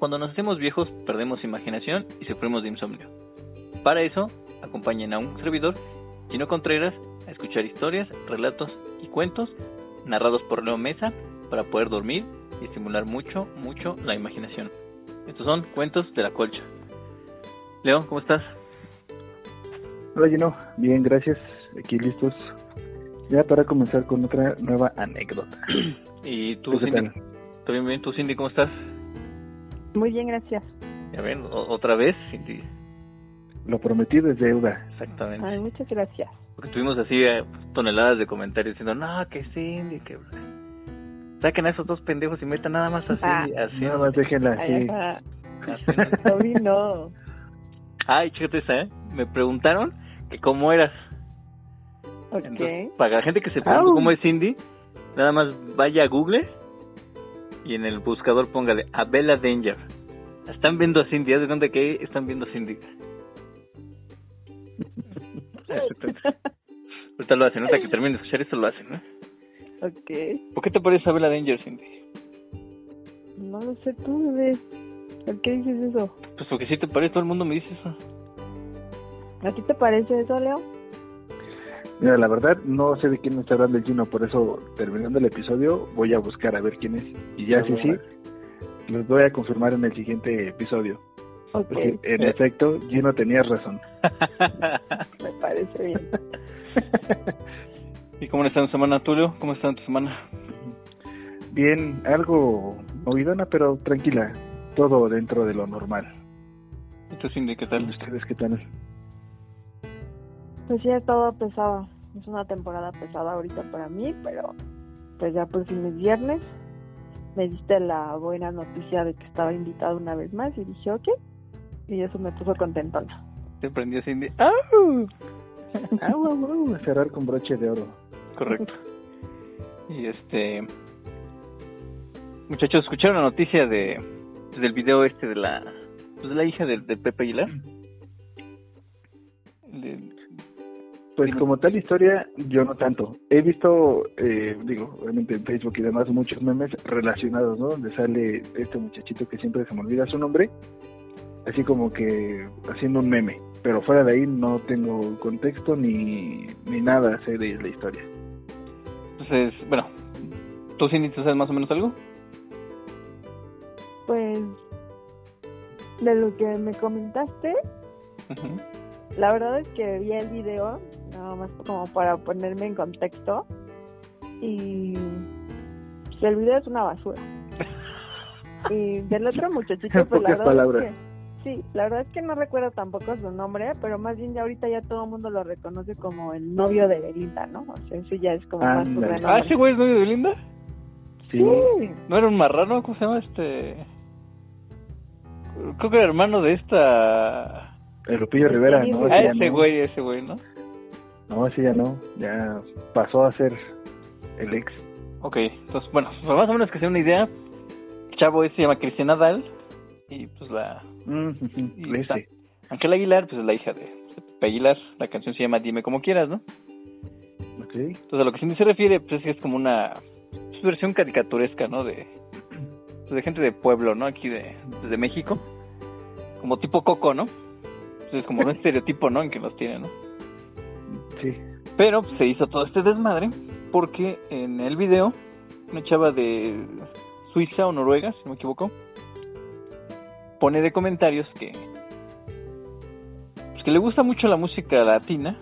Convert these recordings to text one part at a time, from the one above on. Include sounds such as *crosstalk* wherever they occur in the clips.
cuando nos hacemos viejos perdemos imaginación y sufrimos de insomnio. Para eso, acompañen a un servidor, Gino Contreras, a escuchar historias, relatos y cuentos narrados por Leo Mesa para poder dormir y estimular mucho, mucho la imaginación. Estos son cuentos de la colcha. Leo, ¿cómo estás? Hola Gino, bien, gracias. Aquí listos. Ya para comenzar con otra nueva anécdota. ¿Y tú, Cindy? ¿Todo bien, bien? ¿Tú, Cindy, cómo estás? Muy bien, gracias. Ya ven, otra vez, Cindy. Lo prometido es deuda. Exactamente. Ay, muchas gracias. Porque tuvimos así eh, toneladas de comentarios diciendo, no, que Cindy, que... Saquen a esos dos pendejos y metan nada más así. Ah, así. Nada más déjenla así. Así. *laughs* no. Ay, chécate esa, ¿eh? Me preguntaron que cómo eras. Ok. Entonces, para la gente que se pregunta cómo es Cindy, nada más vaya a Google y en el buscador póngale a Bella Danger. Están viendo a Cindy, ¿de dónde que están viendo a Cindy? *laughs* Ahorita lo hacen, hasta que termine de escuchar esto lo hacen, ¿no? Ok. ¿Por qué te parece a Bella Danger, Cindy? No lo sé tú, bebé. ¿Por qué dices eso? Pues porque si te parece, todo el mundo me dice eso. ¿A ti te parece eso, Leo? Mira, la verdad no sé de quién me está hablando el Gino, por eso terminando el episodio voy a buscar a ver quién es. Y ya sí, sí, los voy a confirmar en el siguiente episodio. Okay. en efecto, Gino tenía razón. *laughs* me parece bien. *laughs* ¿Y cómo está tu semana, Tulio? ¿Cómo está tu semana? Bien, algo movidona, pero tranquila. Todo dentro de lo normal. ¿Y tú, Cindy, qué tal? ¿Ustedes qué tal? Pues sí, es todo pesado. Es una temporada pesada ahorita para mí, pero pues ya por fin es viernes. Me diste la buena noticia de que estaba invitado una vez más y dije, ok. Y eso me puso contentona. Te prendió Cindy. ¡Au! ¡Au, au, au! Cerrar con broche de oro. Correcto. Y este... Muchachos, ¿escucharon la noticia de del video este de la pues de la hija de, de Pepe Aguilar? De, pues como tal historia, yo no tanto. He visto, eh, digo, obviamente en Facebook y demás, muchos memes relacionados, ¿no? Donde sale este muchachito que siempre se me olvida su nombre, así como que haciendo un meme. Pero fuera de ahí no tengo contexto ni, ni nada sé de la historia. Entonces, bueno, ¿tú Cindy sabes más o menos algo? Pues, de lo que me comentaste, uh -huh. la verdad es que vi el video, nada más como para ponerme en contexto, y pues, el video es una basura. y del otro *laughs* muchachito, pues la verdad palabras. es que Sí, la verdad es que no recuerdo tampoco su nombre, pero más bien ya ahorita ya todo el mundo lo reconoce como el novio de Belinda, ¿no? O sea, eso ya es como ah, más su gran Ah, ese güey es novio de Belinda. Sí. sí. ¿No era un marrano? ¿Cómo se llama este? Creo que era hermano de esta. El Lupillo Rivera, ¿no? Ah, ese güey, ese güey, ¿no? No, ese ya no. Ya pasó a ser el ex. Ok, entonces, bueno, pues más o menos que sea una idea. El chavo ese se llama Cristian Nadal. Y pues la. Mm, y ese. Ángela Aguilar, pues es la hija de Pepe Aguilar. La canción se llama Dime como quieras, ¿no? Ok. Entonces, a lo que se refiere, pues es que es como una versión caricaturesca, ¿no? De, pues, de gente de pueblo, ¿no? Aquí de, de México. Como tipo Coco, ¿no? Entonces, como un *laughs* estereotipo, ¿no? En que nos tiene, ¿no? Sí. Pero pues, se hizo todo este desmadre porque en el video, una chava de Suiza o Noruega, si no me equivoco, pone de comentarios que pues, que le gusta mucho la música latina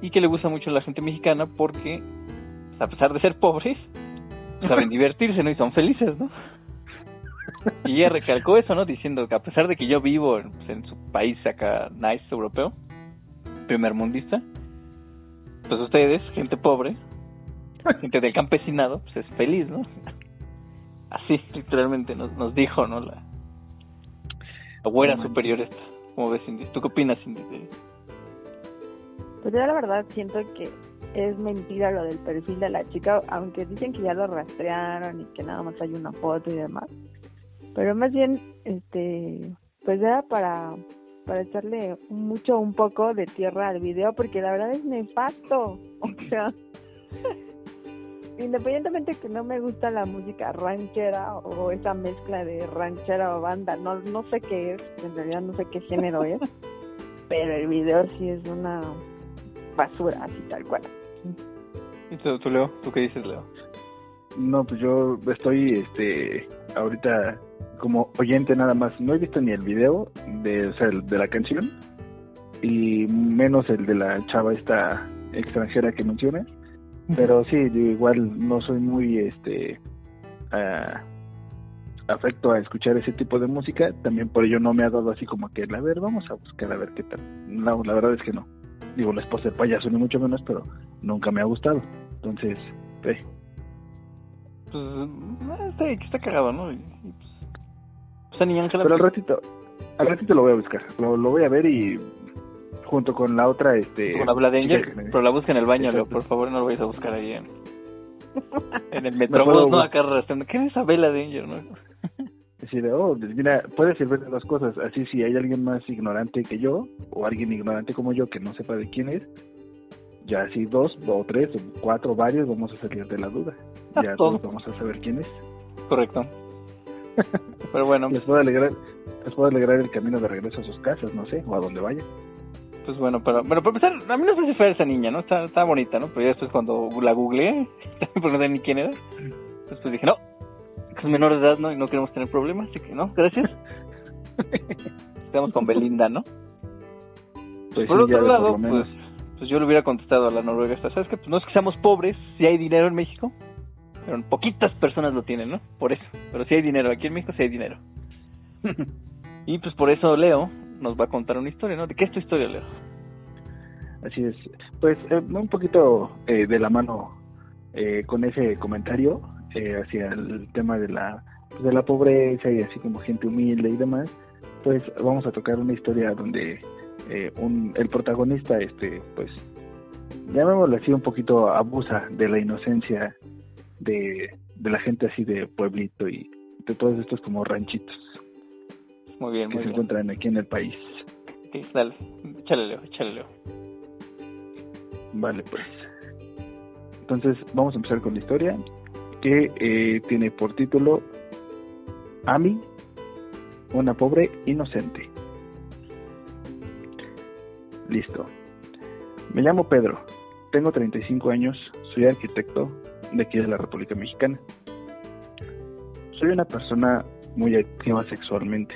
y que le gusta mucho la gente mexicana porque pues, a pesar de ser pobres saben *laughs* divertirse no y son felices no *laughs* y ella recalcó eso no diciendo que a pesar de que yo vivo pues, en su país acá nice europeo primer mundista pues ustedes gente pobre *laughs* gente del campesinado pues es feliz no *laughs* así literalmente nos, nos dijo no la la güera no, superior esta. ¿Cómo ves, Cindy? ¿Tú qué opinas, Cindy? Pues yo la verdad siento que es mentira lo del perfil de la chica, aunque dicen que ya lo rastrearon y que nada más hay una foto y demás. Pero más bien, este, pues era para, para echarle mucho, un poco de tierra al video, porque la verdad es nefasto. *laughs* O sea, independientemente que no me gusta la música ranchera o esa mezcla de ranchera o banda, no, no sé qué es, en realidad no sé qué género es, *laughs* pero el video sí es una basura, así tal cual. ¿Y tú, tú, Leo? ¿Tú qué dices, Leo? No, pues yo estoy, este, ahorita como oyente nada más. No he visto ni el video de, o sea, de la canción y menos el de la chava esta extranjera que menciona. Pero sí, yo igual no soy muy, este, uh, afecto a escuchar ese tipo de música. También por ello no me ha dado así como que, a ver, vamos a buscar a ver qué tal. No, la verdad es que no. Digo, la esposa de payaso ni mucho menos, pero nunca me ha gustado. Entonces, pues, está, está cagado, ¿no? Y, pues, Ángela... Pero al ratito, al ratito lo voy a buscar. Lo, lo voy a ver y junto con la otra, este... Con la Blood Angel, pero la busca en el baño, Leo, por favor no lo vayas a buscar ahí en, *laughs* en el metrobús, no, acá arrastrando. ¿Qué es esa Bella Danger, no? Decir, oh, mira, puede servir de dos cosas. Así, si hay alguien más ignorante que yo, o alguien ignorante como yo que no sepa de quién es, ya si dos, o tres, o cuatro, varios, vamos a salir de la duda. Ya *laughs* todos vamos a saber quién es. Correcto. Pero bueno. les puedo alegrar, les puedo alegrar el camino de regreso a sus casas, no sé, o a donde vayan. Pues bueno, pero, bueno, para empezar, a mí no sé si fue esa niña, ¿no? Está, está bonita, ¿no? Pero ya después cuando la googleé, porque no sé ni quién era, después dije, no, es menor de edad, ¿no? Y no queremos tener problemas, así que no, gracias. *laughs* Estamos con Belinda, ¿no? Pues Por otro lado, pues, pues yo le hubiera contestado a la Noruega esta, ¿sabes qué? Pues no es que seamos pobres, si hay dinero en México, pero poquitas personas lo tienen, ¿no? Por eso. Pero si hay dinero, aquí en México sí hay dinero. *laughs* y pues por eso Leo nos va a contar una historia, ¿no? ¿De qué es tu historia, Leo? Así es. Pues eh, un poquito eh, de la mano eh, con ese comentario hacia el tema de la de la pobreza y así como gente humilde y demás, pues vamos a tocar una historia donde un, el protagonista, este, pues, llamémoslo así, un poquito abusa de la inocencia de, de la gente así de pueblito y de todos estos como ranchitos. Muy bien, que se encuentran aquí en el país. Ok, dale, échale Leo, échale Leo. Vale, pues. Entonces vamos a empezar con la historia que eh, tiene por título Ami, una pobre inocente. Listo. Me llamo Pedro, tengo 35 años, soy arquitecto de aquí de la República Mexicana. Soy una persona muy activa sexualmente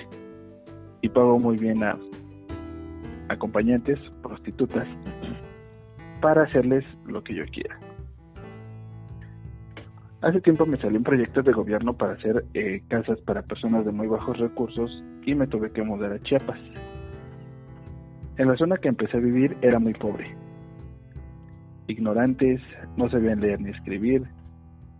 y pago muy bien a acompañantes, prostitutas, para hacerles lo que yo quiera. Hace tiempo me salió un proyecto de gobierno para hacer eh, casas para personas de muy bajos recursos y me tuve que mudar a Chiapas. En la zona que empecé a vivir era muy pobre ignorantes, no sabían leer ni escribir.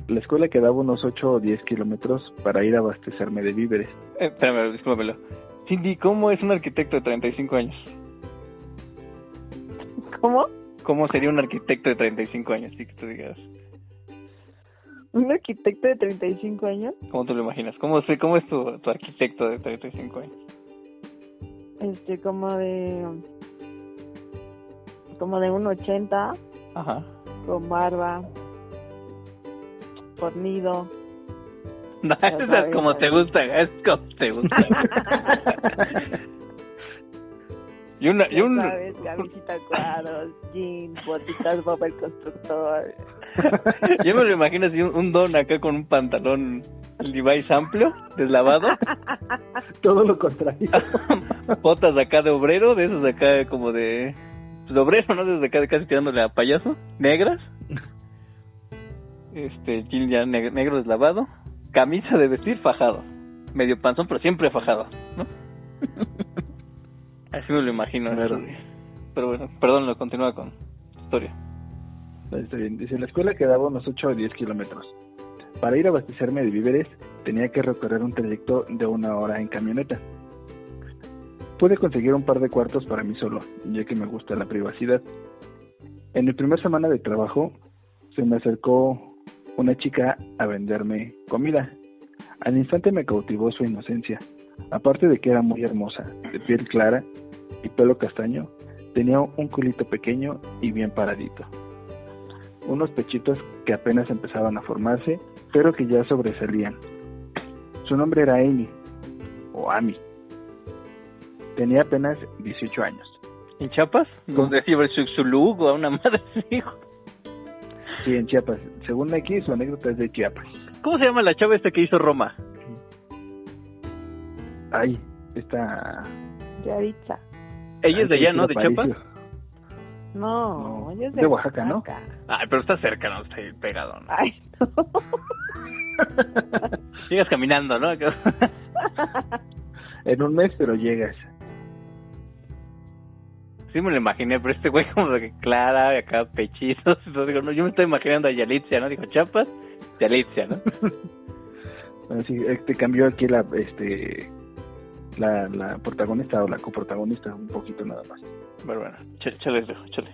La escuela quedaba unos 8 o 10 kilómetros para ir a abastecerme de víveres. Eh, espérame, discúlpamelo. Cindy, ¿cómo es un arquitecto de 35 años? ¿Cómo? ¿Cómo sería un arquitecto de 35 años? Sí, que tú digas. ¿Un arquitecto de 35 años? ¿Cómo te lo imaginas? ¿Cómo, cómo es tu, tu arquitecto de 35 años? Este, como de... Como de un 80. Ajá. Con barba. Fornido. *laughs* No, es como te gusta, es como te gusta. *laughs* y una, y un... sabes, camisita cuadros, *laughs* jeans, botitas Bob el constructor. Yo me lo imagino así, un, un, don acá con un pantalón Levi's amplio, deslavado. Todo lo contrario. Botas acá de obrero, de esos acá como de de obrero, ¿no? Desde acá casi tirándole a payaso, negras. Este, jean ya negro deslavado, camisa de vestir fajado, medio panzón, pero siempre fajado, ¿no? *laughs* Así me lo imagino. Pero bueno, perdón, lo continúa con historia. Está bien. Dice, la escuela quedaba unos 8 o 10 kilómetros. Para ir a abastecerme de víveres tenía que recorrer un trayecto de una hora en camioneta. Pude conseguir un par de cuartos para mí solo, ya que me gusta la privacidad. En mi primera semana de trabajo, se me acercó una chica a venderme comida. Al instante me cautivó su inocencia. Aparte de que era muy hermosa, de piel clara y pelo castaño, tenía un culito pequeño y bien paradito. unos pechitos que apenas empezaban a formarse, pero que ya sobresalían. Su nombre era Amy, o Amy. Tenía apenas 18 años. ¿En Chiapas? ¿Cómo? ¿Dónde decía Xuxulú o a una *laughs* madre de su hijo? Sí, en Chiapas. Según aquí, su anécdota es de Chiapas. ¿Cómo se llama la chava esta que hizo Roma? Ay, está... Yaritza. Ella es de allá, ¿no? De Chiapas. No, No, ella es de Oaxaca, ¿no? Ay, pero está cerca, no está ahí pegado, ¿no? Ay, no. *laughs* Llegas caminando, ¿no? *laughs* En un mes, pero llegas. Sí me lo imaginé, pero este güey *laughs* como que clara, acá pechitos. *laughs* Entonces digo, no, yo me estoy imaginando a Yalitzia, ¿no? Dijo Chiapas, Yalitzia, ¿no? *laughs* Bueno, sí, este cambió aquí la, este, la, la protagonista o la coprotagonista un poquito nada más. Bueno, bueno, ch- chale, viejo, chale.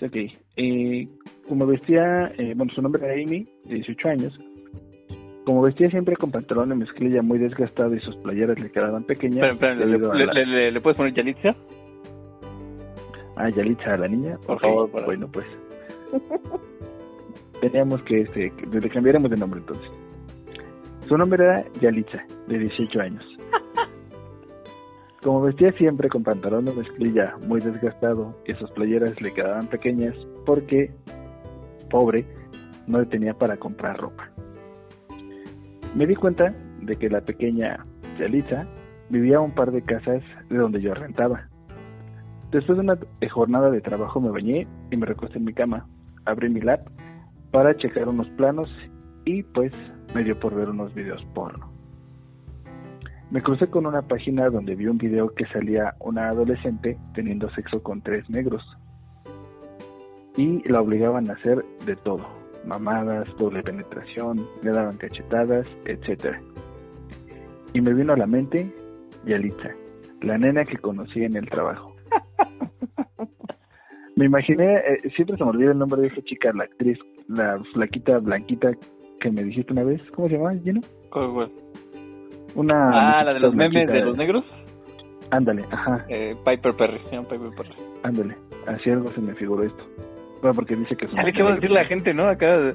Ok, eh, como vestía, eh, bueno, su nombre era Amy, de 18 años. Como vestía siempre con pantalón de mezclilla muy desgastado y sus playeras le quedaban pequeñas. ¿le, le, la- le- le- le puedes poner Yalitzia? Ah, Yalitza, la niña. Por Ok, favor, para- Bueno, pues. Teníamos que, este, que le cambiáramos de nombre entonces. Su nombre era Yalitza, de 18 años. Como vestía siempre con pantalón de mezclilla muy desgastado y sus playeras le quedaban pequeñas porque, pobre, no le tenía para comprar ropa. Me di cuenta de que la pequeña Yalitza vivía a un par de casas de donde yo rentaba. Después de una jornada de trabajo me bañé y me recosté en mi cama. Abrí mi lap para checar unos planos y pues me dio por ver unos videos porno. Me crucé con una página donde vi un video que salía una adolescente teniendo sexo con tres negros. Y la obligaban a hacer de todo. Mamadas, doble penetración, le daban cachetadas, etcétera. Y me vino a la mente Yalitza, la nena que conocí en el trabajo. Me imaginé, eh, siempre se me olvida el nombre de esa chica, la actriz, la flaquita blanquita que me dijiste una vez. ¿Cómo se llama, Gino? Una Ah, la de los memes de los negros. Ándale, ajá, Eh, Piper Perry, se llama Piper Perry. ándale. Así algo se me figuró esto. Bueno, porque dice que es una ¿Sabe qué va a decir la gente, no? Acá,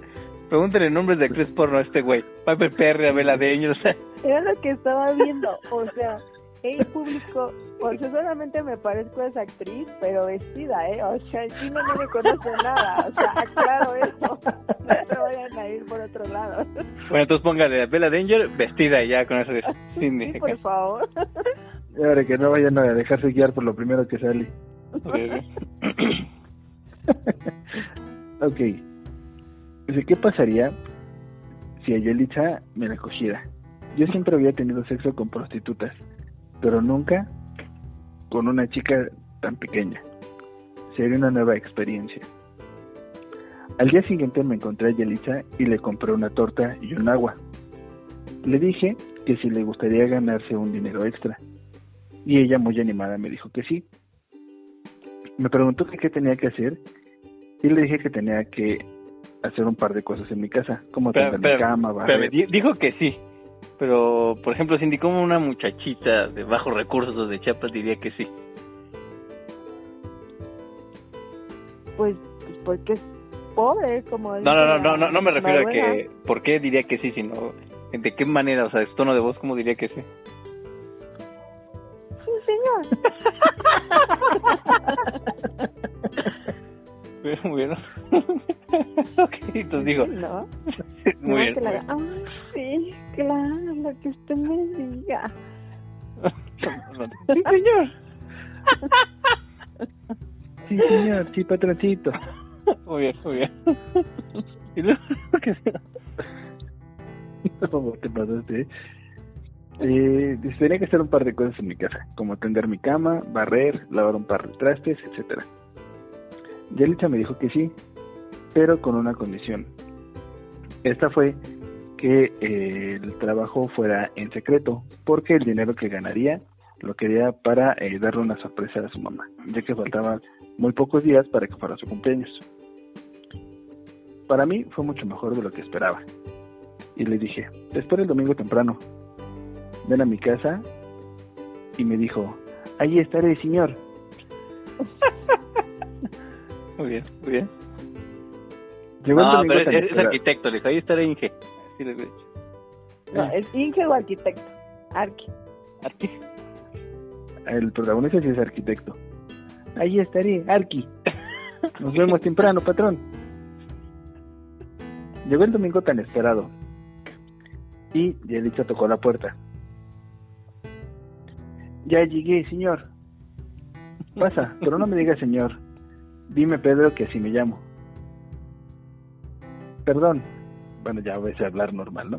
pregúntenle nombres de actriz porno a este güey. Piper Perry, Abela Deño, o sea. Era lo que estaba viendo, o sea, el público, sea, solamente me parezco a esa actriz, pero vestida, ¿eh? O sea, el chino no me conoce nada, o sea, aclaro eso, no se vayan a ir por otro lado. Bueno, entonces póngale a Bella Danger vestida y ya con eso de Cindy. Sí, por favor. Y ahora que no vayan a dejarse guiar por lo primero que sale. Ok, ok. ok. Dice, ¿qué pasaría si a Yelitza me la cogiera? Yo siempre había tenido sexo con prostitutas, pero nunca con una chica tan pequeña. Sería una nueva experiencia. Al día siguiente me encontré a Yelitza y le compré una torta y un agua. Le dije que si le gustaría ganarse un dinero extra. Y ella muy animada me dijo que sí. Me preguntó que qué tenía que hacer y le dije que tenía que hacer un par de cosas en mi casa, como Espera, tender mi cama, barrer. di- dijo que sí. Pero, por ejemplo, Cindy, como una muchachita de bajos recursos de Chiapas diría que sí. Pues, pues porque es pobre, como No, no, no, no, no, no me refiero a que por qué diría que sí, sino de qué manera, o sea, su tono de voz, ¿cómo diría que sí? Sí, señor. *laughs* Muy bien. *laughs* ok, entonces digo, ¿No? *laughs* muy No, bien. la haga, "Ay, sí, claro, lo que usted me diga. Sí, señor. Sí, señor, sí, patroncito. Muy bien, muy bien. Y luego, ¿qué? ¿Cómo te pasaste? Eh, dice, tenía que hacer un par de cosas en mi casa, como tender mi cama, barrer, lavar un par de trastes, etcétera. Yelitza me dijo que sí, pero con una condición. Esta fue que eh, el trabajo fuera en secreto, porque el dinero que ganaría lo quería para eh, darle una sorpresa a su mamá, ya que faltaban muy pocos días para que fuera su cumpleaños. Para mí fue mucho mejor de lo que esperaba. Y le dije, te espero el domingo temprano. Ven a mi casa. Y me dijo, ahí estaré, señor. *laughs* Muy bien, muy bien. Llegó el No, domingo pero es, es arquitecto, le dijo, ahí estará Inge. Así le hubiera dicho. No, es Inge o arquitecto. Arqui. Arqui. El protagonista sí es arquitecto. Ahí estaré, Arqui. Nos vemos temprano, patrón. Llegó el domingo tan esperado. Y Yelitza tocó la puerta. Ya llegué, señor. Pasa, pero no me diga señor. Dime, Pedro, que así me llamo. Perdón. Bueno, ya voy a hablar normal, ¿no?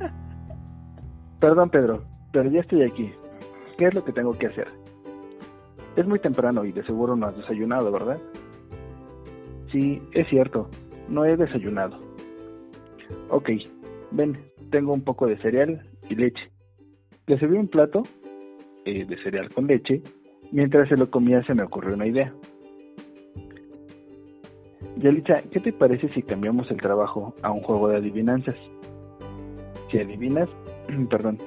*laughs* Perdón, Pedro, pero ya estoy aquí. ¿Qué es lo que tengo que hacer? Es muy temprano y de seguro no has desayunado, ¿verdad? Sí, es cierto. No he desayunado. Ok, ven, tengo un poco de cereal y leche. Le serví un plato eh, de cereal con leche. Mientras se lo comía se me ocurrió una idea. Yalitza, ¿qué te parece si cambiamos el trabajo a un juego de adivinanzas? Si adivinas, *clears throat* perdón,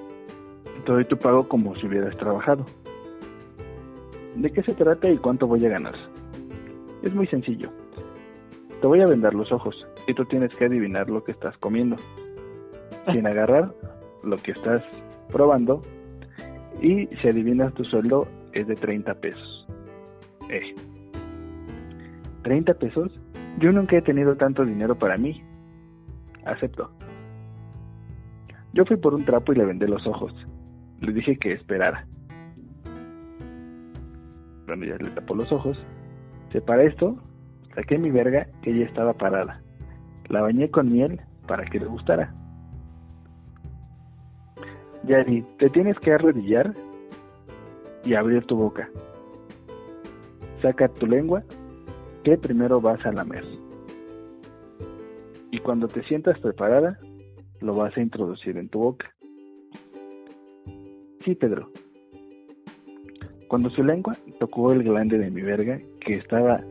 te doy tu pago como si hubieras trabajado. ¿De qué se trata y cuánto voy a ganar? Es muy sencillo. Te voy a vendar los ojos y tú tienes que adivinar lo que estás comiendo. Sin *laughs* agarrar lo que estás probando. Y si adivinas tu sueldo es de 30 pesos. Eh. ¿30 pesos? Yo nunca he tenido tanto dinero para mí. Acepto. Yo fui por un trapo y le vendé los ojos. Le dije que esperara. Bueno, ya le tapó los ojos. Se para esto, saqué mi verga que ella estaba parada. La bañé con miel para que le gustara. Yari, te tienes que arrodillar y abrir tu boca. Saca tu lengua que primero vas a lamer. Y cuando te sientas preparada, lo vas a introducir en tu boca. Sí, Pedro. Cuando su lengua tocó el glande de mi verga, que estaba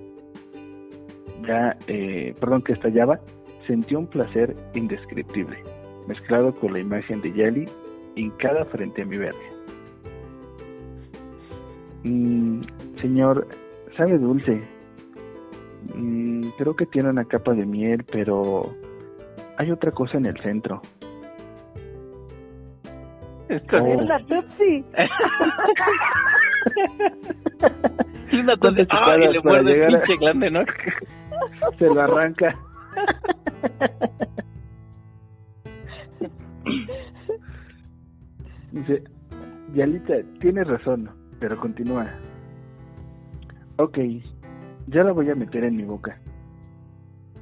ya, eh, perdón, que estallaba, sentí un placer indescriptible, mezclado con la imagen de Yali hincada frente a mi verga. Mm, señor, sabe dulce. Mm, creo que tiene una capa de miel, pero hay otra cosa en el centro. Es con- Oh. Es la Tutsi. Es *laughs* una. ¿Cuántas ¡Ah! Y le muerde el llegar pinche glande, ¿no? *laughs* Se lo arranca. Dice, Yalita, tienes razón, pero continúa. Ok, ya la voy a meter en mi boca.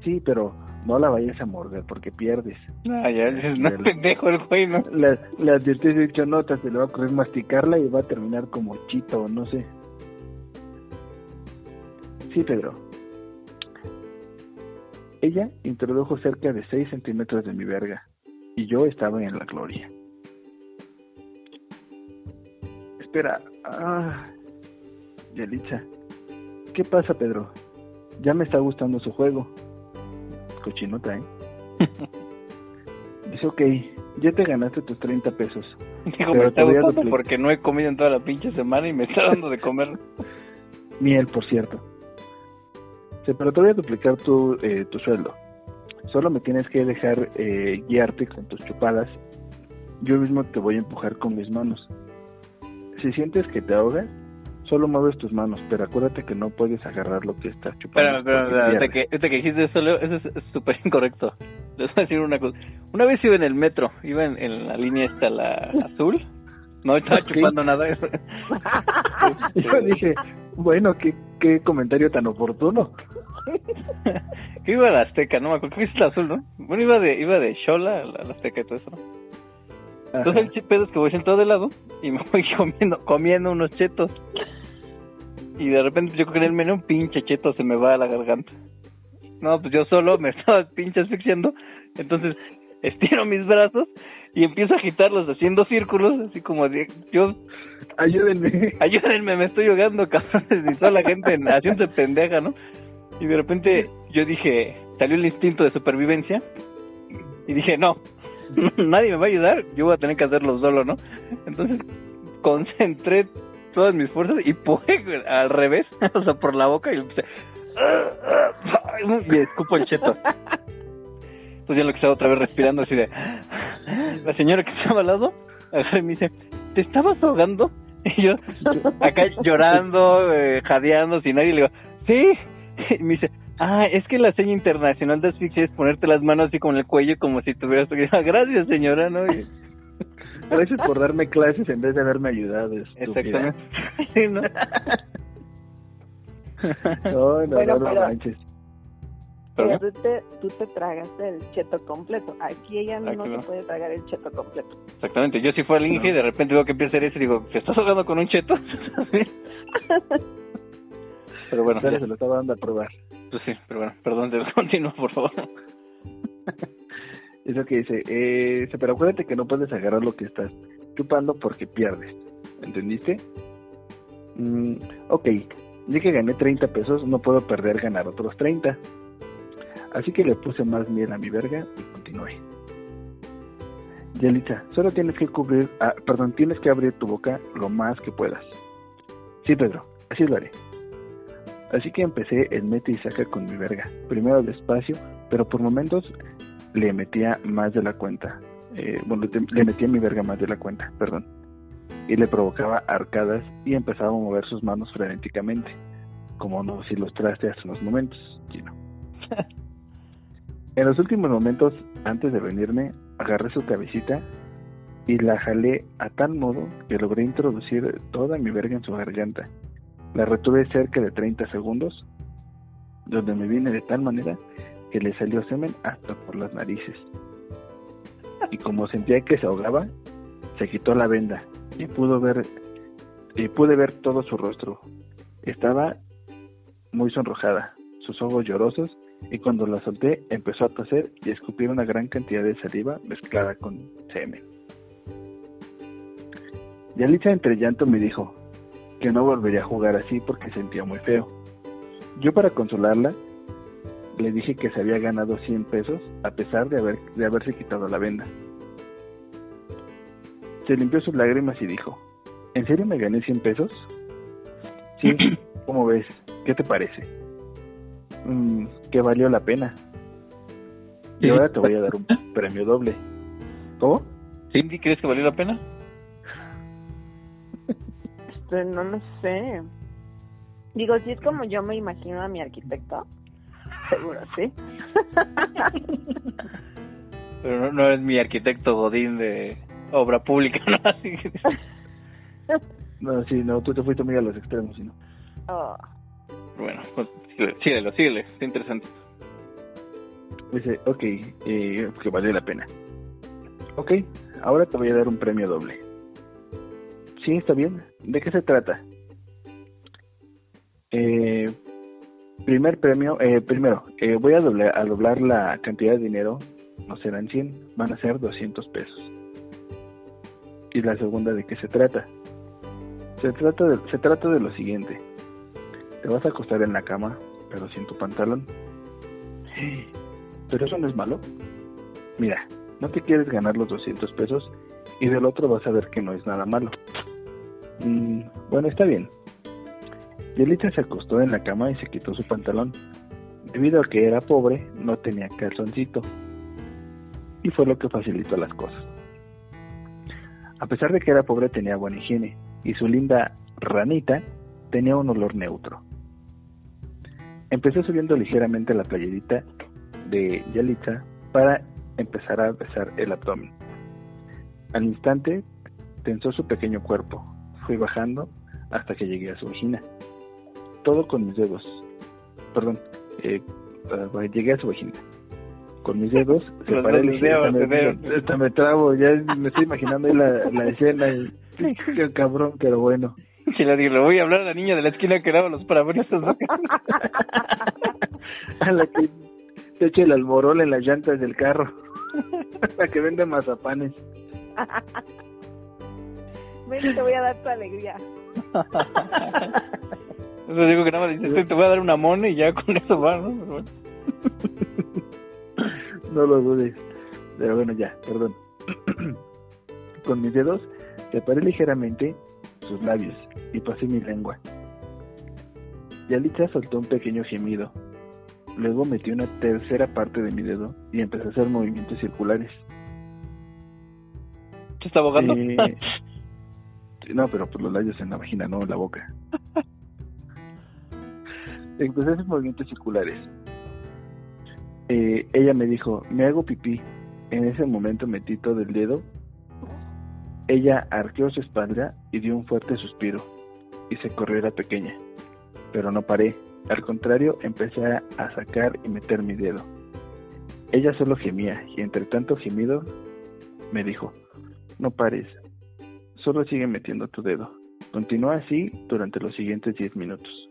Sí, pero no la vayas a morder porque pierdes. No, ya no, pendejo el güey, ¿no? La, la advertí de dicho notas, se le va a ocurrir masticarla y va a terminar como chito, no sé. Sí, Pedro. Ella introdujo cerca de 6 centímetros de mi verga y yo estaba en la gloria. Espera. Ah, Yalitza. ¿Qué pasa, Pedro? Ya me está gustando su juego. Cochinota, ¿eh? *laughs* Dice, ok, ya te ganaste tus 30 pesos. *laughs* Dijo, Pero me está te voy a gustando porque no he comido en toda la pinche semana y me está dando de comer. *laughs* Miel, por cierto. Sí, pero te voy a duplicar tu, eh, tu sueldo. Solo me tienes que dejar eh, guiarte con tus chupadas. Yo mismo te voy a empujar con mis manos. Si sientes que te ahogas, solo mueves tus manos, pero acuérdate que no puedes agarrar lo que estás chupando. Pierdes. que, ahorita que dijiste eso, Leo, eso es súper incorrecto. *laughs* Les voy a decir una cosa. Una vez iba en el metro, iba en, en la línea esta, la azul. No estaba chupando nada. *laughs* *laughs* Yo dije, bueno, qué, qué comentario tan oportuno. que iba a la Azteca, no me acuerdo. ¿Qué es la azul, no? Bueno, iba de iba de Xola a la, Azteca y todo eso, ¿no? Entonces el pedo es que voy sentado de lado y me voy comiendo, comiendo unos chetos. Y de repente yo creo que en el menú un pinche cheto se me va a la garganta. No, pues yo solo me *laughs* estaba pinche asfixiando. Entonces estiro mis brazos y empiezo a agitarlos haciendo círculos, así como de, yo, Ayúdenme. *laughs* ayúdenme, me estoy ahogando, cabrones. Y toda la gente en- haciéndose pendeja, ¿no? Y de repente yo dije, salió el instinto de supervivencia y dije, no, *laughs* nadie me va a ayudar, yo voy a tener que hacerlo solo, ¿no? Entonces concentré todas mis fuerzas y pude al revés, *laughs* o sea, por la boca y empecé. y escupo el cheto. Entonces ya lo que estaba otra vez respirando así de... La señora que estaba al lado me dice, ¿te estabas ahogando? Y yo acá llorando, eh, jadeando, sin nadie, le digo, sí. Y me dice, ah, es que la seña internacional de asfixia es ponerte las manos así con el cuello como si tuvieras... *laughs* Gracias, señora, ¿no? Y- Gracias por darme clases en vez de haberme ayudado. estúpida. Exactamente. Sí, ¿no? No, no, Bueno, no, no pero- manches. Pero tú te, tú te tragaste el cheto completo. Aquí ella no se puede tragar el cheto completo. Exactamente, yo si fuera el Inge y de repente veo que empieza a hacer eso y digo, ¿te estás ahogando con un cheto? pero bueno, ya, se lo estaba dando a probar. pues sí, pero bueno, perdón, *laughs* te continúo, por favor. *laughs* Eso que dice, eh, pero acuérdate que no puedes agarrar lo que estás chupando porque pierdes. ¿Entendiste? Mm, ok, ya que gané 30 pesos, no puedo perder ganar otros 30. Así que le puse más miel a mi verga y continué. Yelita, solo tienes que cubrir, ah, perdón, tienes que abrir tu boca lo más que puedas. Sí, Pedro, así lo haré. Así que empecé el mete y saca con mi verga. Primero despacio, pero por momentos le metía más de la cuenta. Eh, bueno, le metía mi verga más de la cuenta, perdón. Y le provocaba arcadas y empezaba a mover sus manos frenéticamente, como nos ilustraste hace unos momentos, Gino. *laughs* en los últimos momentos, antes de venirme, agarré su cabecita y la jalé a tal modo que logré introducir toda mi verga en su garganta. La retuve cerca de 30 segundos, donde me vine de tal manera que le salió semen hasta por las narices. Y como sentía que se ahogaba, se quitó la venda y pudo ver y pude ver todo su rostro. Estaba muy sonrojada, sus ojos llorosos, y cuando la solté empezó a toser y escupir una gran cantidad de saliva mezclada con semen. Yalitza entre llanto me dijo que no volvería a jugar así porque sentía muy feo. Yo para consolarla le dije que se había ganado 100 pesos a pesar de, haber, de haberse quitado la venda. Se limpió sus lágrimas y dijo, ¿en serio me gané 100 pesos? Sí, *clears throat* ¿cómo ves? ¿Qué te parece? "Mm, que valió la pena. Y Sí. ahora te voy a dar un premio doble. ¿Cómo? ¿Sí? ¿Crees que valió la pena? Este, no lo sé. Digo, si es como yo me imagino a mi arquitecto, seguro sí. *laughs* Pero no, no es mi arquitecto Godín de obra pública, ¿no? *laughs* Así que... No, sí, no, tú te fuiste muy a los extremos, ¿sí, no? Oh, Bueno, pues síguelo, síguele, está interesante. Dice, ok, eh, que valió la pena. Ok, ahora te voy a dar un premio doble. Sí, está bien. ¿De qué se trata? Eh, primer premio, eh, primero, eh, voy a doblar, a doblar la cantidad de dinero, no serán 100, van a ser 200 pesos. Y la segunda, ¿de qué se trata? Se trata de, se trata de lo siguiente. Te vas a acostar en la cama, pero sin tu pantalón. Pero eso no es malo. Mira, no te quieres ganar los 200 pesos y del otro vas a ver que no es nada malo. Mm, bueno, está bien. Yelita se acostó en la cama y se quitó su pantalón. Debido a que era pobre, no tenía calzoncito. Y fue lo que facilitó las cosas. A pesar de que era pobre, tenía buena higiene y su linda ranita tenía un olor neutro. Empecé subiendo ligeramente la playerita de Yalitza para empezar a besar el abdomen. Al instante tensó su pequeño cuerpo. Fui bajando hasta que llegué a su vagina. Todo con mis dedos. Perdón, eh, uh, llegué a su vagina. Con mis dedos Los separé dos dedos, me, hasta me trabo, ya me estoy imaginando ahí la, la escena. y- qué cabrón, pero bueno. Si le digo, le voy a hablar a la niña de la esquina que lava los parabrisas, ¿no? *laughs* a la que te eche el alborol en las llantas del carro. *laughs* la que vende mazapanes. ven, te voy a dar tu alegría. *laughs* Digo que nada más dices, te voy a dar una mona y ya *laughs* con eso va, ¿no? Bueno. *laughs* No lo dudes. Pero bueno, ya, perdón. *clears throat* Con mis dedos separé ligeramente sus labios y pasé mi lengua. Yalitza soltó un pequeño gemido. Luego metí una tercera parte de mi dedo y empecé a hacer movimientos circulares. ¿Te está abogando? Eh, *laughs* no, pero por los labios en la vagina, no en la boca. Empecé a hacer movimientos circulares. Eh, ella me dijo, me hago pipí. En ese momento metí todo el dedo. Ella arqueó su espalda y dio un fuerte suspiro. Y se corrió la pequeña. Pero no paré. Al contrario, empecé a sacar y meter mi dedo. Ella solo gemía y entre tanto gemido me dijo, no pares, solo sigue metiendo tu dedo. Continúa así durante los siguientes 10 minutos.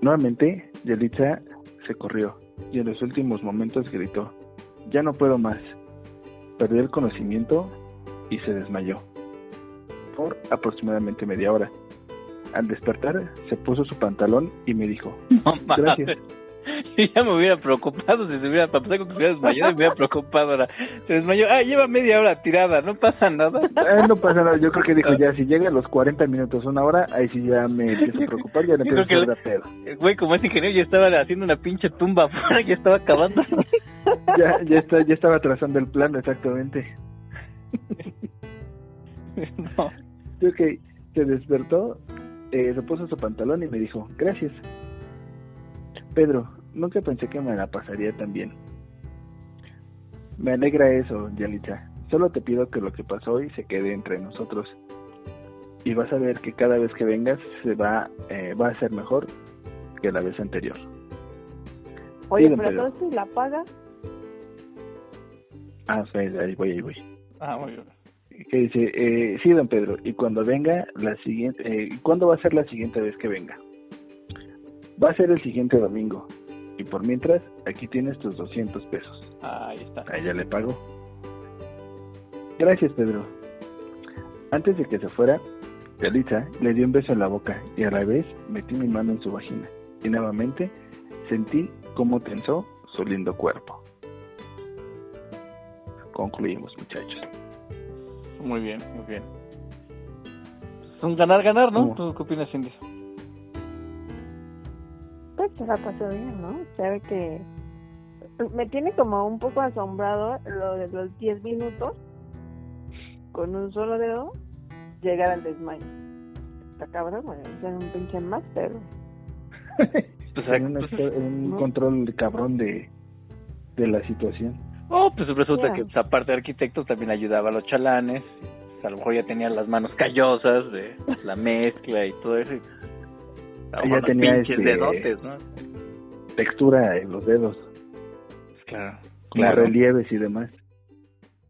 Nuevamente, Yelitza se corrió y en los últimos momentos gritó, ya no puedo más. Perdió el conocimiento y se desmayó. Por aproximadamente media hora. Al despertar, se puso su pantalón y me dijo, No Gracias. Yo *laughs* ya me hubiera preocupado si se hubiera pasado con que se hubiera desmayado, me hubiera preocupado ahora. Se desmayó, ah, lleva media hora tirada, no pasa nada. "Ah, no pasa nada, yo creo que dijo ya, si llega a los 40 minutos, una hora, ahí sí ya me *laughs* empiezo a preocupar, ya no Yo empiezo a que hacer pedo. El güey, como es ingeniero, ya estaba haciendo una pinche tumba afuera, ya estaba acabando. *laughs* Ya, ya, está, ya estaba trazando el plan exactamente. no. Creo que se despertó, eh, se puso su pantalón y me dijo, gracias. Pedro, nunca pensé que me la pasaría tan bien. Me alegra eso, Yalitza. Solo te pido que lo que pasó hoy se quede entre nosotros. Y vas a ver que cada vez que vengas se va, eh, va a ser mejor que la vez anterior. Oye, Sí, don pero Pedro. entonces la paga. Ah, espera, ahí voy, ahí voy. Ah, muy bien. Que dice, eh, sí, don Pedro, y cuando venga la siguiente, eh, ¿cuándo va a ser la siguiente vez que venga? Va a ser el siguiente domingo. Y por mientras, aquí tienes tus 200 pesos. Ahí está. A ella le pago. Gracias, Pedro. Antes de que se fuera, Yalitza le dio un beso en la boca y a la vez metí mi mano en su vagina. Y nuevamente sentí cómo tensó su lindo cuerpo. Concluimos, muchachos. Muy bien, muy bien. Es un ganar-ganar, ¿no? ¿Cómo? ¿Tú qué opinas, Cindy? Pues se la pasó bien, ¿no? Se ve que me tiene como un poco asombrado lo de los 10 minutos con un solo dedo llegar al desmayo. Está cabrón, güey. O sea, un pinche máster. *laughs* Pues, Tenía un, pues, exper- un ¿no? control cabrón de, de la situación. Oh, pues resulta que pues, aparte de arquitecto también ayudaba a los chalanes. Pues, a lo mejor ya tenía las manos callosas de la mezcla y todo eso. Y, a lo Ya mejor los tenía, pinches este, dedotes, ¿no? Textura en los dedos, Pues, claro. relieves y demás.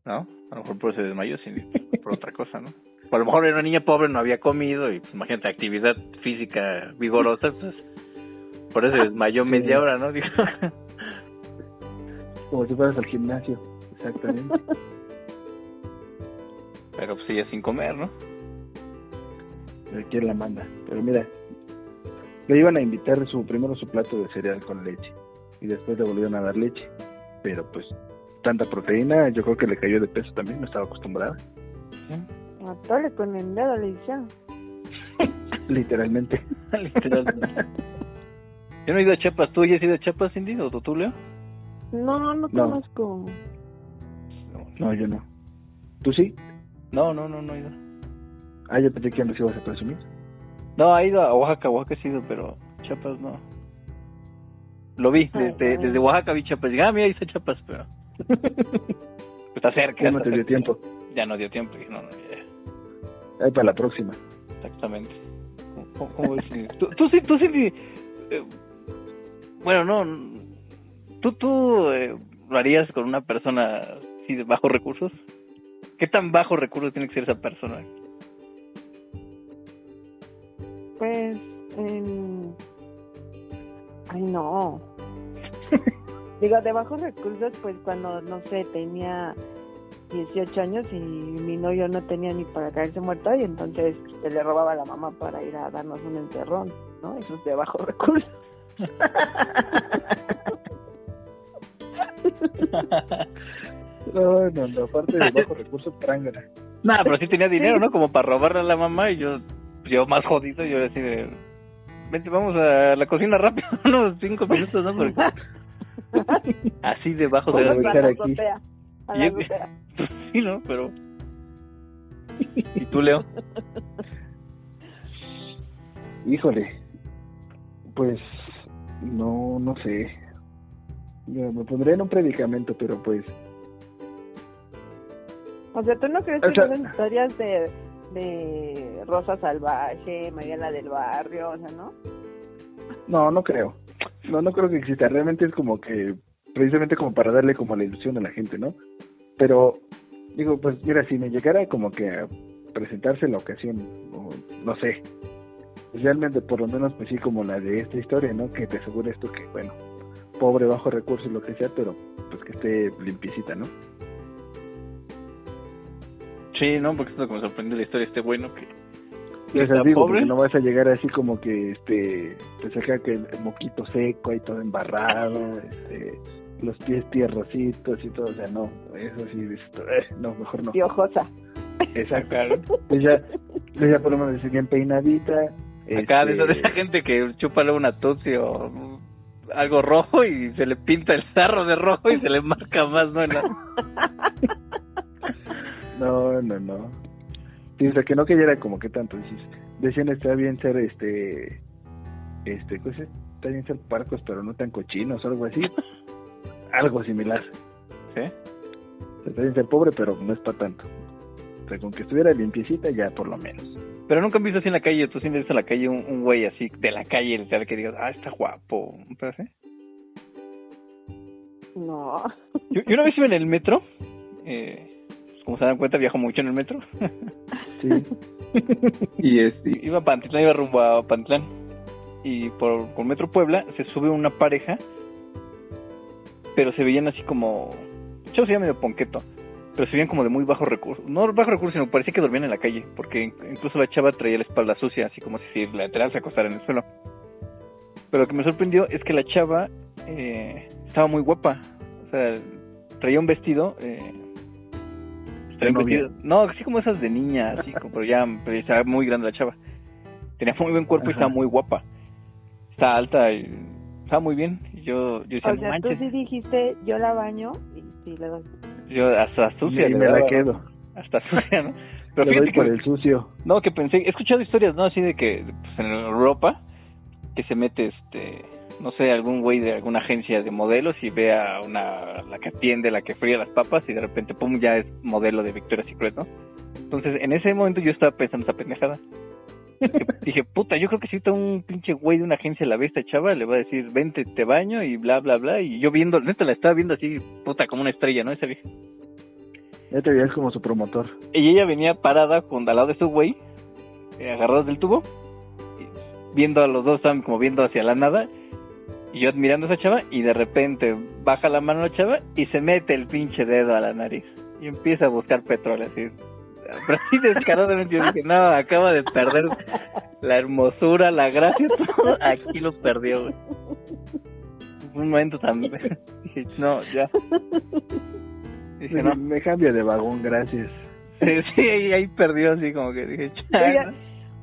¿No? A lo mejor por eso se desmayó, Cindy, por otra cosa, ¿no? O a lo mejor era una niña pobre, no había comido y pues imagínate, actividad física vigorosa, pues por eso se desmayó Sí. media hora, ¿no? *laughs* Digo, Como si fueras al gimnasio. Exactamente. pero pues ella sin comer, ¿no? ¿Quién la manda? Pero mira, le iban a invitar su primero su plato de cereal con leche y después le volvieron a dar leche. Pero pues tanta proteína, yo creo que le cayó de peso también, no estaba acostumbrada, Atole con el dedo le hicieron. *laughs* literalmente. *laughs* Literalmente. Yo no he ido a Chiapas, ¿tú ya has ido a Chiapas, Cindy? ¿O tú, Leo? No, no No. conozco. No, yo no. ¿Tú sí? No, no, no, no he ido. Ah, yo pensé que ya nos ibas a presumir. No, ha ido a Oaxaca, Oaxaca he ido, pero Chiapas no. Lo vi, desde, desde Oaxaca vi Chiapas. Dije, ah, mira, ahí está Chiapas, pero *laughs* está cerca. Ya no te dio tiempo. Ya no dio tiempo, dije, no, no, ya, Ahí para la próxima. exactamente. ¿Cómo- ¿Cómo, tú sí, tú sí, eh, bueno, no, tú, tú eh, lo harías con una persona así de bajos recursos. ¿Qué tan bajos recursos tiene que ser esa persona? Pues, en... ay no. *laughs* Digo, de bajos recursos, pues cuando, no sé, tenía 18 años y mi novio no tenía ni para caerse muerto y entonces se le robaba a la mamá para ir a darnos un encerrón, ¿no? Eso es de bajos recursos. *laughs* *laughs* No, no, no, aparte de bajo recursos, prángana. Nada, pero sí tenía dinero, ¿no? Como para robarle a la mamá y yo, yo más jodido, yo así de... vente, vamos a la cocina rápido, *laughs* unos cinco minutos, ¿no? Porque *laughs* así debajo de la... a estar la aquí. a la. *laughs* Sí, ¿no? Pero... ¿Y tú, Leo? Híjole, pues no, no sé. Yo me pondré en un predicamento, pero pues O sea, ¿tú no crees O que sea- esas historias de, de Rosa Salvaje, Mariela del Barrio, o sea, no? no, no creo. No, no creo que exista. Realmente es como que precisamente como para darle como la ilusión a la gente, ¿no? Pero digo, pues mira, si me llegara como que a presentarse la ocasión, o no sé, realmente por lo menos pues sí como la de esta historia, ¿no? Que te asegura esto que, bueno, pobre, bajo recursos, lo que sea, pero pues que esté limpiecita, ¿no? Sí, ¿no? Porque es lo que me sorprendió de la historia este bueno que... Sea, está digo, pobre. porque no vas a llegar así como que, este, te saca que el moquito seco y todo embarrado, este, los pies tierrositos y todo, o sea, no, eso sí, eh, no, mejor no. Piojosa. Exacto. Ella, ella por lo menos bien peinadita. Acá de, este, esa, de esa gente que chupa luego una tutsi o algo rojo y se le pinta el sarro de rojo y se le marca más, ¿no? *laughs* No, no, no. Sea, que no cayera como que tanto. dices, Decían, está bien ser, este, este, pues, está bien ser parcos, pero no tan cochinos o algo así. *laughs* algo similar. ¿Sí? Está bien ser pobre, pero no es para tanto. O sea, con que estuviera limpiecita ya por lo menos. Pero nunca han visto así en la calle, tú siempre visto en la calle un, un güey así de la calle, literal, que digas, ah, está guapo. ¿Pero así? No. Yo, yo una vez iba en el metro, eh, como se dan cuenta, viajo mucho en el metro. Sí. *laughs* y este, iba a Pantitlán, iba rumbo a Pantitlán. Y por, por Metro Puebla se sube una pareja, pero se veían así como. Chavo se veía medio ponqueto, pero se veían como de muy bajo recurso. No bajo recurso, sino parecía que dormían en la calle, porque in- incluso la chava traía la espalda sucia, así como si lateral se acostara en el suelo. Pero lo que me sorprendió es que la chava eh, estaba muy guapa. O sea, traía un vestido. Eh, vestido- no, así como esas de niña, así como, pero ya pero ya estaba muy grande la chava. Tenía muy buen cuerpo y Ajá. estaba muy guapa. Está alta y estaba muy bien. Y yo, yo decía, O sea, tú manches, sí dijiste, yo la baño y sí le doy. yo hasta Y sucia. le me la quedo. Hasta sucia, ¿no? Pero Le doy por que- el sucio. no, que pensé, he escuchado historias, ¿no? Así de que pues, en Europa, que se mete, este, no sé, algún güey de alguna agencia de modelos y ve a una, la que atiende, la que fría las papas y de repente, pum, ya es modelo de Victoria's Secret, ¿no? Entonces, en ese momento yo estaba pensando esa pendejada. Dije, *laughs* puta, yo creo que si ahorita un pinche güey de una agencia la ve esta chava, le va a decir, vente, te baño y bla, bla, bla. Y yo viendo, neta, la estaba viendo así, puta, como una estrella, ¿no? Esa vieja. Ya te veías como su promotor. Y ella venía parada con al lado de su güey, eh, agarrados del tubo, viendo a los dos, estaban como viendo hacia la nada, y yo admirando a esa chava, y de repente baja la mano la chava y se mete el pinche dedo a la nariz, y empieza a buscar petróleo, así. Pero así descaradamente yo dije, no, acaba de perder la hermosura, la gracia, todo, aquí lo perdió, güey. Un momento también, *laughs* dije, no, ya. Dije, no, Me cambio de vagón, gracias. Sí, sí, ahí, ahí perdió así como que dije. Oiga,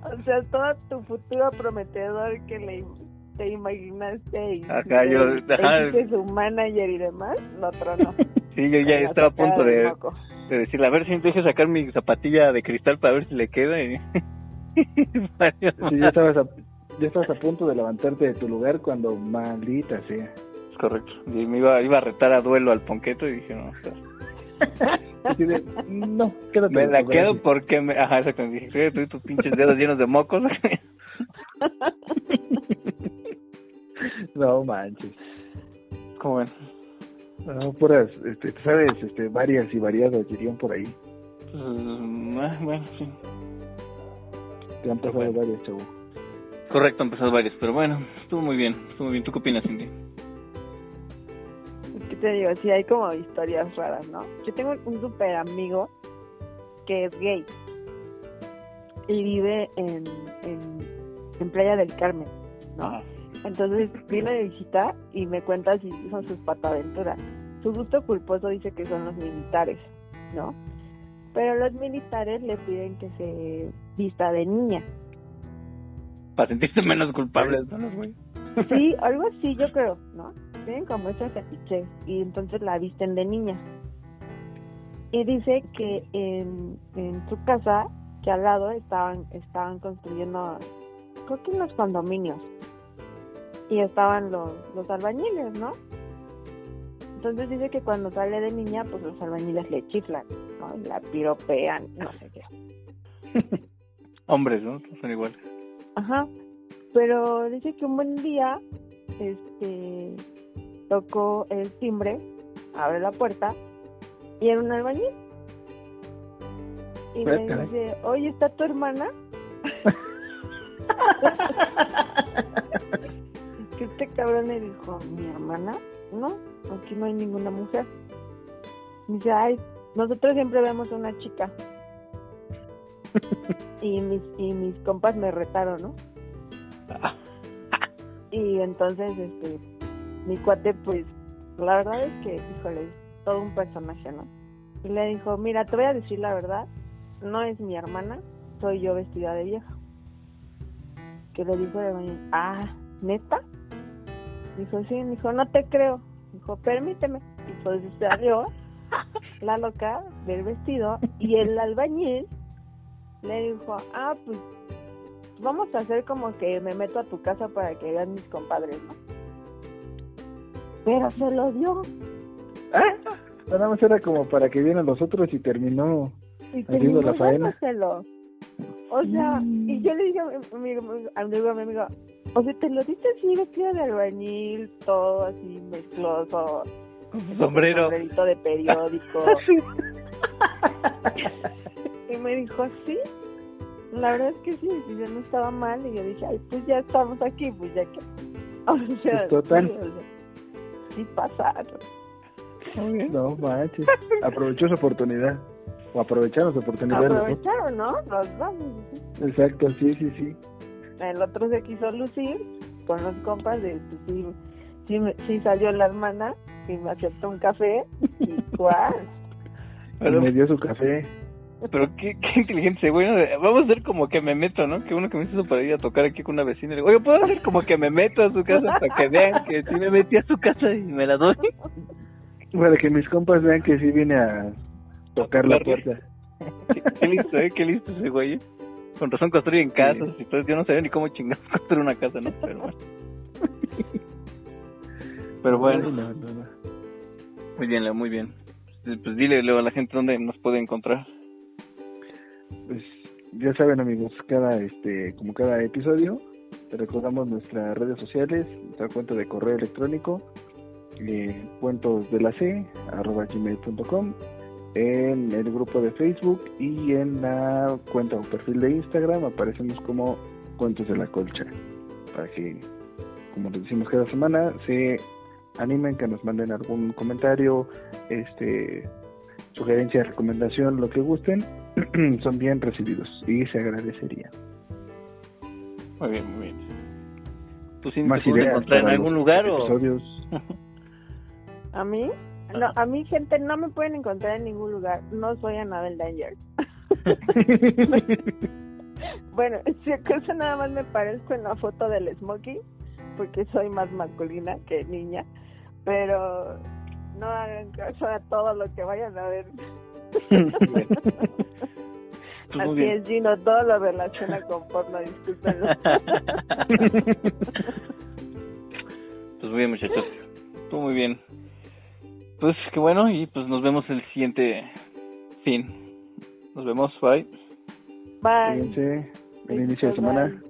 o sea, todo tu futuro prometedor que le te imaginaste y Ajá, yo- y- ajá. y que su manager y demás, lo tronó. *laughs* Sí, yo ya estaba a punto de, de decirle, a ver si deje sacar mi zapatilla de cristal para ver si le queda. Y... *laughs* Sí, ya estabas, a, ya estabas a punto de levantarte de tu lugar cuando maldita sea. Es correcto. Y me iba, iba a retar a duelo al ponqueto y dije, no, o sea, Así de, no, quédate. me la quedo porque me... Ajá, exacto. Dije, "Sí, tú y tus pinches dedos llenos de mocos. *laughs* *laughs* No manches. Como ven, No, puras, este, sabes, este, varias y variadas dirían por ahí. pues, ah, bueno, sí. Te han pasado varias, chavo. Correcto, han empezado varios, pero bueno, estuvo muy bien, estuvo muy bien. ¿Tú qué opinas, Cindy? Que te digo, sí hay como historias raras, ¿no? Yo tengo un super amigo que es gay y vive en, en, en Playa del Carmen, ¿no? Ajá. Entonces viene de visita y me cuenta si son sus pataventuras. Su gusto culposo dice que son los militares, ¿no? Pero los militares le piden que se vista de niña. para sentirse menos culpables, ¿no? Los güeyes. Sí, *laughs* algo así yo creo, ¿no? Tienen como ese fetiche y entonces la visten de niña. Y dice que en, en su casa, que al lado estaban estaban construyendo, creo que unos condominios. Y estaban los, los albañiles, ¿no? Entonces dice que cuando sale de niña, pues los albañiles le chiflan, ¿no? Y la piropean, no sé qué. *laughs* Hombres, ¿no? Son iguales. Ajá. Pero dice que un buen día, este, tocó el timbre, abre la puerta y era un albañil. Y le caray. dice, oye, ¿está tu hermana? *laughs* *laughs* Este cabrón le dijo, ¿mi hermana? No, aquí no hay ninguna mujer. Dice, ay, nosotros siempre vemos a una chica. *laughs* y mis, y mis compas me retaron, ¿no? *laughs* Y entonces, este, mi cuate, pues, la verdad es que, híjole, es todo un personaje, ¿no? Y le dijo, mira, te voy a decir la verdad, no es mi hermana, soy yo vestida de vieja. Que le dijo de baño, ah, ¿neta? Dijo, sí, dijo, no te creo. Dijo, permíteme. Y pues salió la loca del vestido y el *laughs* albañil le dijo, ah, pues vamos a hacer como que me meto a tu casa para que vean mis compadres, ¿no? Pero se lo dio. Nada más era como para que vieran los otros y terminó. Y Haciendo terminó la faena. dándoselo. O sea, y yo le dije a mi amigo, a mi amigo, a mi amigo, o sea, te lo diste así vestido de albañil, todo así mezcloso. Sombrero. Sombrerito de periódico. *laughs* *laughs* y me dijo, sí. La verdad es que sí, y yo no estaba mal. Y yo dije, ay, pues ya estamos aquí, pues ya que. *laughs* O sea, Pues total. sí, o sea, sí pasaron. Muy bien. No manches. Aprovechó su oportunidad. O aprovecharon su oportunidad. Aprovecharon, ¿no? Los dos. Exacto, sí, sí, sí. El otro se quiso lucir con los compas de sí, sí, me- sí salió la hermana y me aceptó un café y *laughs* cuál. Pero, Y me dio su café. pero qué, qué inteligente ese güey. Vamos a hacer como que me meto, ¿no? Que uno que me hizo para ir a tocar aquí con una vecina. Le digo, oye, ¿puedo hacer como que me meto a su casa para que vean que sí me metí a su casa y me la doy? Para que mis compas vean que sí vine a tocar la puerta. Qué, qué listo, ¿eh? Qué listo ese güey. Con razón construyen casas y todo. Yo no sabía ni cómo chingados *laughs* construir una casa, ¿no? Pero bueno. Pero bueno, No, no, no. muy bien, Leo, muy bien. Pues dile, Leo, a la gente dónde nos puede encontrar. Pues ya saben amigos, cada este, como cada episodio, te recordamos nuestras redes sociales, nuestra cuenta de correo electrónico, eh, cuentos de la C, arroba gmail.com, en el grupo de Facebook y en la cuenta o perfil de Instagram aparecemos como Cuentos de la Colcha, para que, como les decimos cada semana, se animen que nos manden algún comentario, este sugerencia, recomendación, lo que gusten, *clears throat* son bien recibidos y se agradecería. Muy bien, muy bien. ¿Tú sí Más te puedes ideas encontrar en algún lugar o...? *laughs* ¿A mí? No, a mí, gente, no me pueden encontrar en ningún lugar. No soy Anabel Danger. *laughs* bueno, si acaso nada más me parezco en la foto del Smokey, porque soy más masculina que niña. Pero no hagan caso a todo lo que vayan a ver. *laughs* Pues Así bien. es, Gino, todo lo relaciona con porno, discúlpenlo. *laughs* Pues muy bien, muchachos. Estuvo muy bien. Pues qué bueno y pues nos vemos el siguiente fin. Nos vemos, bye. Bye. Fíjense, el inicio de semana. Bye.